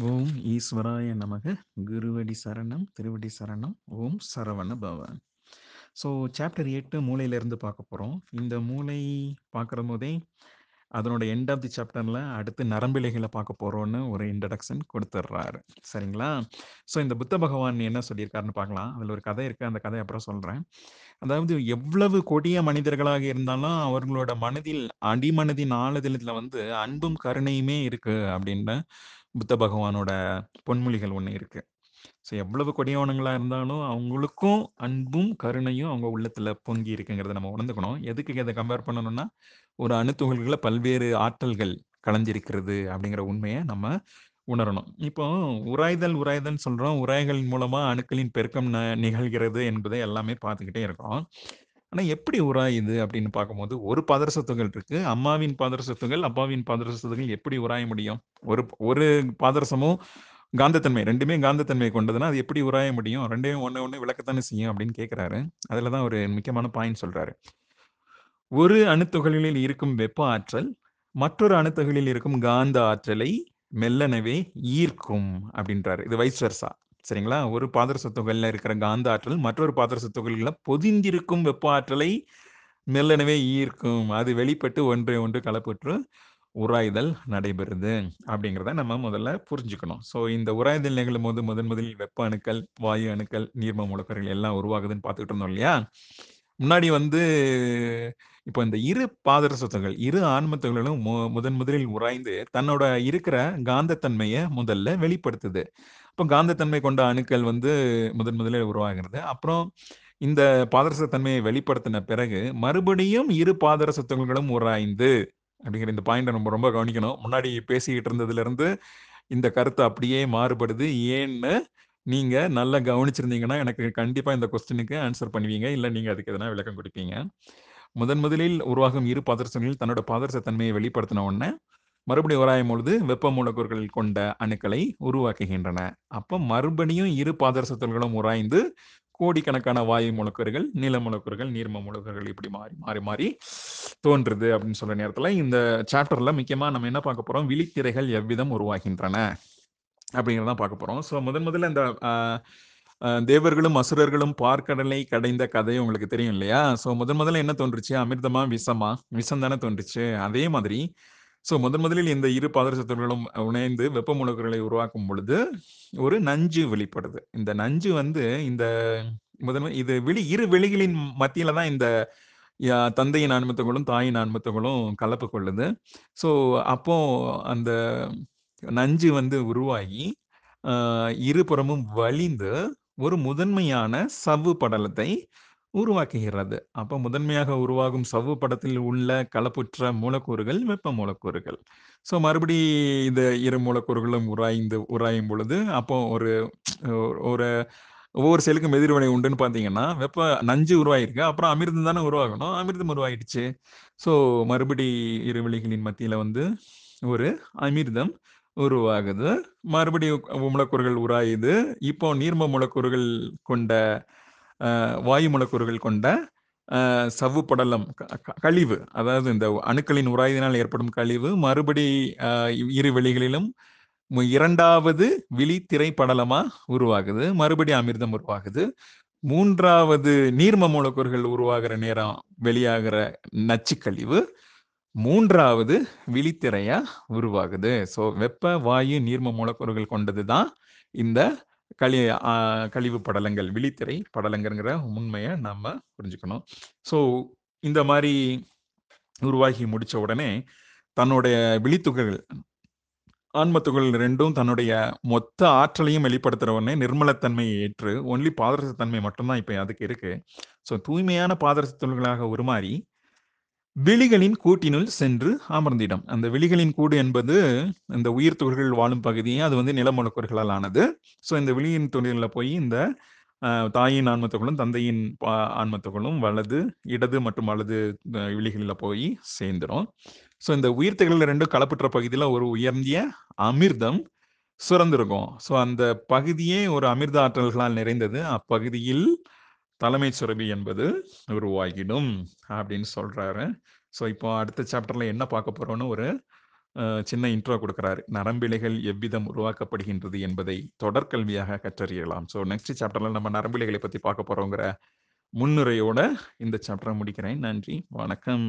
ஓம் ஈஸ்வராய நமக. குருவடி சரணம் திருவடி சரணம். ஓம் சரவண பவன் ஸோ சாப்டர் எட்டு மூளையிலேருந்து பார்க்க போகிறோம் இந்த மூளை பார்க்குற போதே அதனோட எண்ட் ஆஃப் தி சாப்டரில் அடுத்து நரம்பிலைகளை பார்க்க போகிறோன்னு ஒரு இன்ட்ரடக்ஷன் கொடுத்துட்றாரு சரிங்களா? ஸோ இந்த புத்த பகவான் என்ன சொல்லியிருக்காருன்னு பார்க்கலாம். அதில் ஒரு கதை இருக்குது அந்த கதை அப்புறம் சொல்கிறேன் அதாவது எவ்வளவு கொடிய மனிதர்களாக இருந்தாலும் அவர்களோட மனதில் அடிமனதின் ஆழதில் வந்து அன்பும் கருணையுமே இருக்கு அப்படின்னு புத்த பகவானோட பொன்மொழிகள் ஒன்று இருக்குது ஸோ எவ்வளவு கொடியவனங்களா இருந்தாலும் அவங்களுக்கும் அன்பும் கருணையும் அவங்க உள்ளத்துல பொங்கி இருக்குங்கிறத நம்ம உணர்ந்துக்கணும். எதுக்கு இதை கம்பேர் பண்ணணும்னா ஒரு அணுத்துகள்களை பல்வேறு ஆற்றல்கள் கலைஞ்சிருக்கிறது அப்படிங்கிற உண்மையை நம்ம உணரணும். இப்போ உராய்தல் உராய்தல் சொல்றோம். உராய்கள் மூலமா அணுக்களின் பெருக்கம் ந- நிகழ்கிறது என்பதை எல்லாமே பார்த்துக்கிட்டே இருக்கோம். ஆனால் எப்படி உராயுது அப்படின்னு பார்க்கும்போது ஒரு பாதரசத்துகள் இருக்கு. அம்மாவின் பாதரசத்துகள் அப்பாவின் பாதரசத்துகள் எப்படி உராய முடியும்? ஒரு ஒரு பாதரசமும் காந்தத்தன்மை ரெண்டுமே காந்தத்தன்மை கொண்டதுன்னா அது எப்படி உராய முடியும்? ரெண்டையும் ஒன்று ஒன்று விளக்கத்தானே செய்யும் அப்படின்னு கேட்குறாரு அதில் தான் ஒரு முக்கியமான பாயிண்ட் சொல்கிறாரு ஒரு அணுத்துகளில் இருக்கும் வெப்ப ஆற்றல் மற்றொரு அணுத்துகளில் இருக்கும் காந்த ஆற்றலை மெல்லனவே ஈர்க்கும் அப்படின்றாரு. இது வைஸ்வர்சா சரிங்களா? ஒரு பாதரச துகளில் இருக்கிற காந்த ஆற்றல் மற்றொரு பாதரச துகளில் பொதிந்திருக்கும் வெப்ப ஆற்றலை மெல்லனவே ஈர்க்கும். அது வெளிப்பட்டு ஒன்றை ஒன்று கலப்புற்று உராய்தல் நடைபெறுது அப்படிங்கிறத நம்ம முதல்ல புரிஞ்சுக்கணும். ஸோ இந்த உராய்தல் நிகழும் போது முதன் முதலில் வெப்ப அணுக்கள் வாயு அணுக்கள் நீர்ம மூலக்கரைகள் எல்லாம் உருவாகுதுன்னு பார்த்துக்கிட்டு இருந்தோம் இல்லையா? முன்னாடி வந்து இப்போ இந்த இரு பாதரசத்துகள் இரு ஆன்மத்துகளும் மு- முதன் முதலில் உராய்ந்து தன்னோட இருக்கிற காந்தத்தன்மையை முதல்ல வெளிப்படுத்துது. அப்போ காந்தத்தன்மை கொண்ட அணுக்கள் வந்து முதன் முதலில் உருவாகிறது. அப்புறம் இந்த பாதரசத்தன்மையை வெளிப்படுத்தின பிறகு மறுபடியும் இரு பாதரசத்துகளும் உராய்ந்து அப்படிங்கிற இந்த பாயிண்டை நம்ம ரொம்ப கவனிக்கணும். முன்னாடி பேசிக்கிட்டு இருந்ததுலேருந்து இந்த கருத்து அப்படியே மாறுபடுது. ஏன்னு நீங்கள் நல்லா கவனிச்சிருந்தீங்கன்னா எனக்கு கண்டிப்பாக இந்த கொஸ்டினுக்கு ஆன்சர் பண்ணுவீங்க. இல்லை நீங்கள் அதுக்கு எதனா விளக்கம் கொடுப்பீங்க. முதன் முதலில் உருவாகும் இரு பாதர்சங்களில் தன்னோட பாதரச தன்மையை வெளிப்படுத்தின உடனே மறுபடியும் உராயும் பொழுது வெப்ப மூலக்கூறுகள் கொண்ட அணுக்களை உருவாக்குகின்றன. அப்போ மறுபடியும் இரு பாதரசத்துகளும் உராய்ந்து கோடிக்கணக்கான வாயு மூலக்கூறுகள் நில மூலக்கூறுகள் நீர்ம மூலக்கூறுகள் இப்படி மாறி மாறி மாறி தோன்றுது அப்படின்னு சொல்ற நேரத்துல இந்த சாப்டர்ல முக்கியமா நம்ம என்ன பார்க்க போறோம்? விழித்திரைகள் எவ்விதம் உருவாகின்றன அப்படிங்கிறதான் பார்க்க போறோம். ஸோ முதன் முதல்ல இந்த தேவர்களும் அசுரர்களும் பார்க்கடலை கடைந்த கதை உங்களுக்கு தெரியும் இல்லையா? ஸோ முதன் முதல்ல என்ன தோன்றுச்சு? அமிர்தமா விஷமா விஷம் தானே தோன்றுச்சு. அதே மாதிரி ஸோ முதன் முதலில் இந்த இரு பாதரசத்துகளும் இணைந்து வெப்ப மூலக்கூறுகளை உருவாக்கும் பொழுது ஒரு நஞ்சு வெளிப்படுது. இந்த நஞ்சு வந்து இந்த முதன்மை இது வெளி இரு வெளிகளின் மத்தியில தான் இந்த தந்தையின் ஆன்மத்துகளும் தாயின் ஆன்மத்துகளும் கலப்பு கொள்ளுது. ஸோ அப்போ அந்த நஞ்சு வந்து உருவாகி ஆஹ், இருபுறமும் வலிந்து ஒரு முதன்மையான சவ்வு படலத்தை உருவாக்குகிறது. அப்போ முதன்மையாக உருவாகும் சவ்வு படத்தில் உள்ள கலப்புற்ற மூலக்கூறுகள் வெப்ப மூலக்கூறுகள். ஸோ மறுபடி இந்த இரு மூலக்கூறுகளும் உராய்ந்து உராயும் பொழுது அப்போ ஒரு ஒரு ஒவ்வொரு செல்லுக்கும் எதிர்வினை உண்டுன்னு பார்த்தீங்கன்னா வெப்ப நஞ்சு உருவாயிருக்கு அப்புறம் அமிர்தம் தானே உருவாகணும். அமிர்தம் உருவாயிடுச்சு. ஸோ மறுபடி இரு வெளிகளின் மத்தியில் வந்து ஒரு அமிர்தம் உருவாகுது. மறுபடியும் மூலக்கூறுகள் உராயுது. இப்போ நீர்ம மூலக்கூறுகள் கொண்ட வாயு மூலக்கூறுகள் கொண்ட சவ்வு படலம் க- கழிவு அதாவது இந்த அணுக்களின் உராய்வினால் ஏற்படும் கழிவு மறுபடி இரு வெளிகளிலும் இரண்டாவது விழித்திரை திரைப்படலமா உருவாகுது மறுபடி அமிர்தம் உருவாகுது. மூன்றாவது நீர்ம மூலக்கூறுகள் உருவாகிற நேரம் வெளியாகிற நச்சுக்கழிவு மூன்றாவது விழித்திரையா உருவாகுது. ஸோ வெப்ப வாயு நீர்ம மூலக்கூறுகள் கொண்டது தான் இந்த களி கழிவு படலங்கள் விழித்திரை படலங்கிற உண்மையை நம்ம புரிஞ்சுக்கணும். ஸோ இந்த மாதிரி உருவாகி முடிச்ச உடனே தன்னுடைய விழித்துகள் ஆன்மத்துகள் ரெண்டும் தன்னுடைய மொத்த ஆற்றலையும் வெளிப்படுத்துகிற உடனே நிர்மலத்தன்மையை ஏற்று ஒன்லி பாதரசத்தன்மை மட்டும்தான் இப்போ அதுக்கு இருக்கு. ஸோ தூய்மையான பாதரச துகள்களாக உருமாறி விழிகளின் கூட்டினுள் சென்று அமர்ந்திடும். அந்த விழிகளின் கூடு என்பது இந்த உயிர் துகள்கள் வாழும் பகுதியே அது வந்து நிலமொழுக்கூறுகளால் ஆனது. ஸோ இந்த விழியின் துணிகளில் போய் இந்த தாயின் ஆன்மத்துகளும் தந்தையின் பா- ஆன்மத்துகளும் வலது இடது மற்றும் வலது விழிகளில் போய் சேர்ந்துடும் ஸோ இந்த உயிர் துகள்கள் ரெண்டும் கலப்புற்ற பகுதியில் ஒரு உயர்ந்திய அமிர்தம் சுரந்திருக்கும். ஸோ அந்த பகுதியே ஒரு அமிர்த ஆற்றல்களால் நிறைந்தது. அப்பகுதியில் தலைமை சுரபி என்பது உருவாகிடும் அப்படின்னு சொல்கிறாரு ஸோ இப்போ அடுத்த சாப்டரில் என்ன பார்க்க போகிறோன்னு ஒரு சின்ன இன்ட்ரோ கொடுக்குறாரு நரம்பிழைகள் எவ்விதம் உருவாக்கப்படுகின்றது என்பதை தொடர்கல்வியாக கற்றறியலாம். ஸோ நெக்ஸ்ட் சாப்டரில் நம்ம நரம்பிழைகளை பற்றி பார்க்க போகிறோங்கிற முன்னுரையோட இந்த சாப்டரை முடிக்கிறேன். நன்றி. வணக்கம்.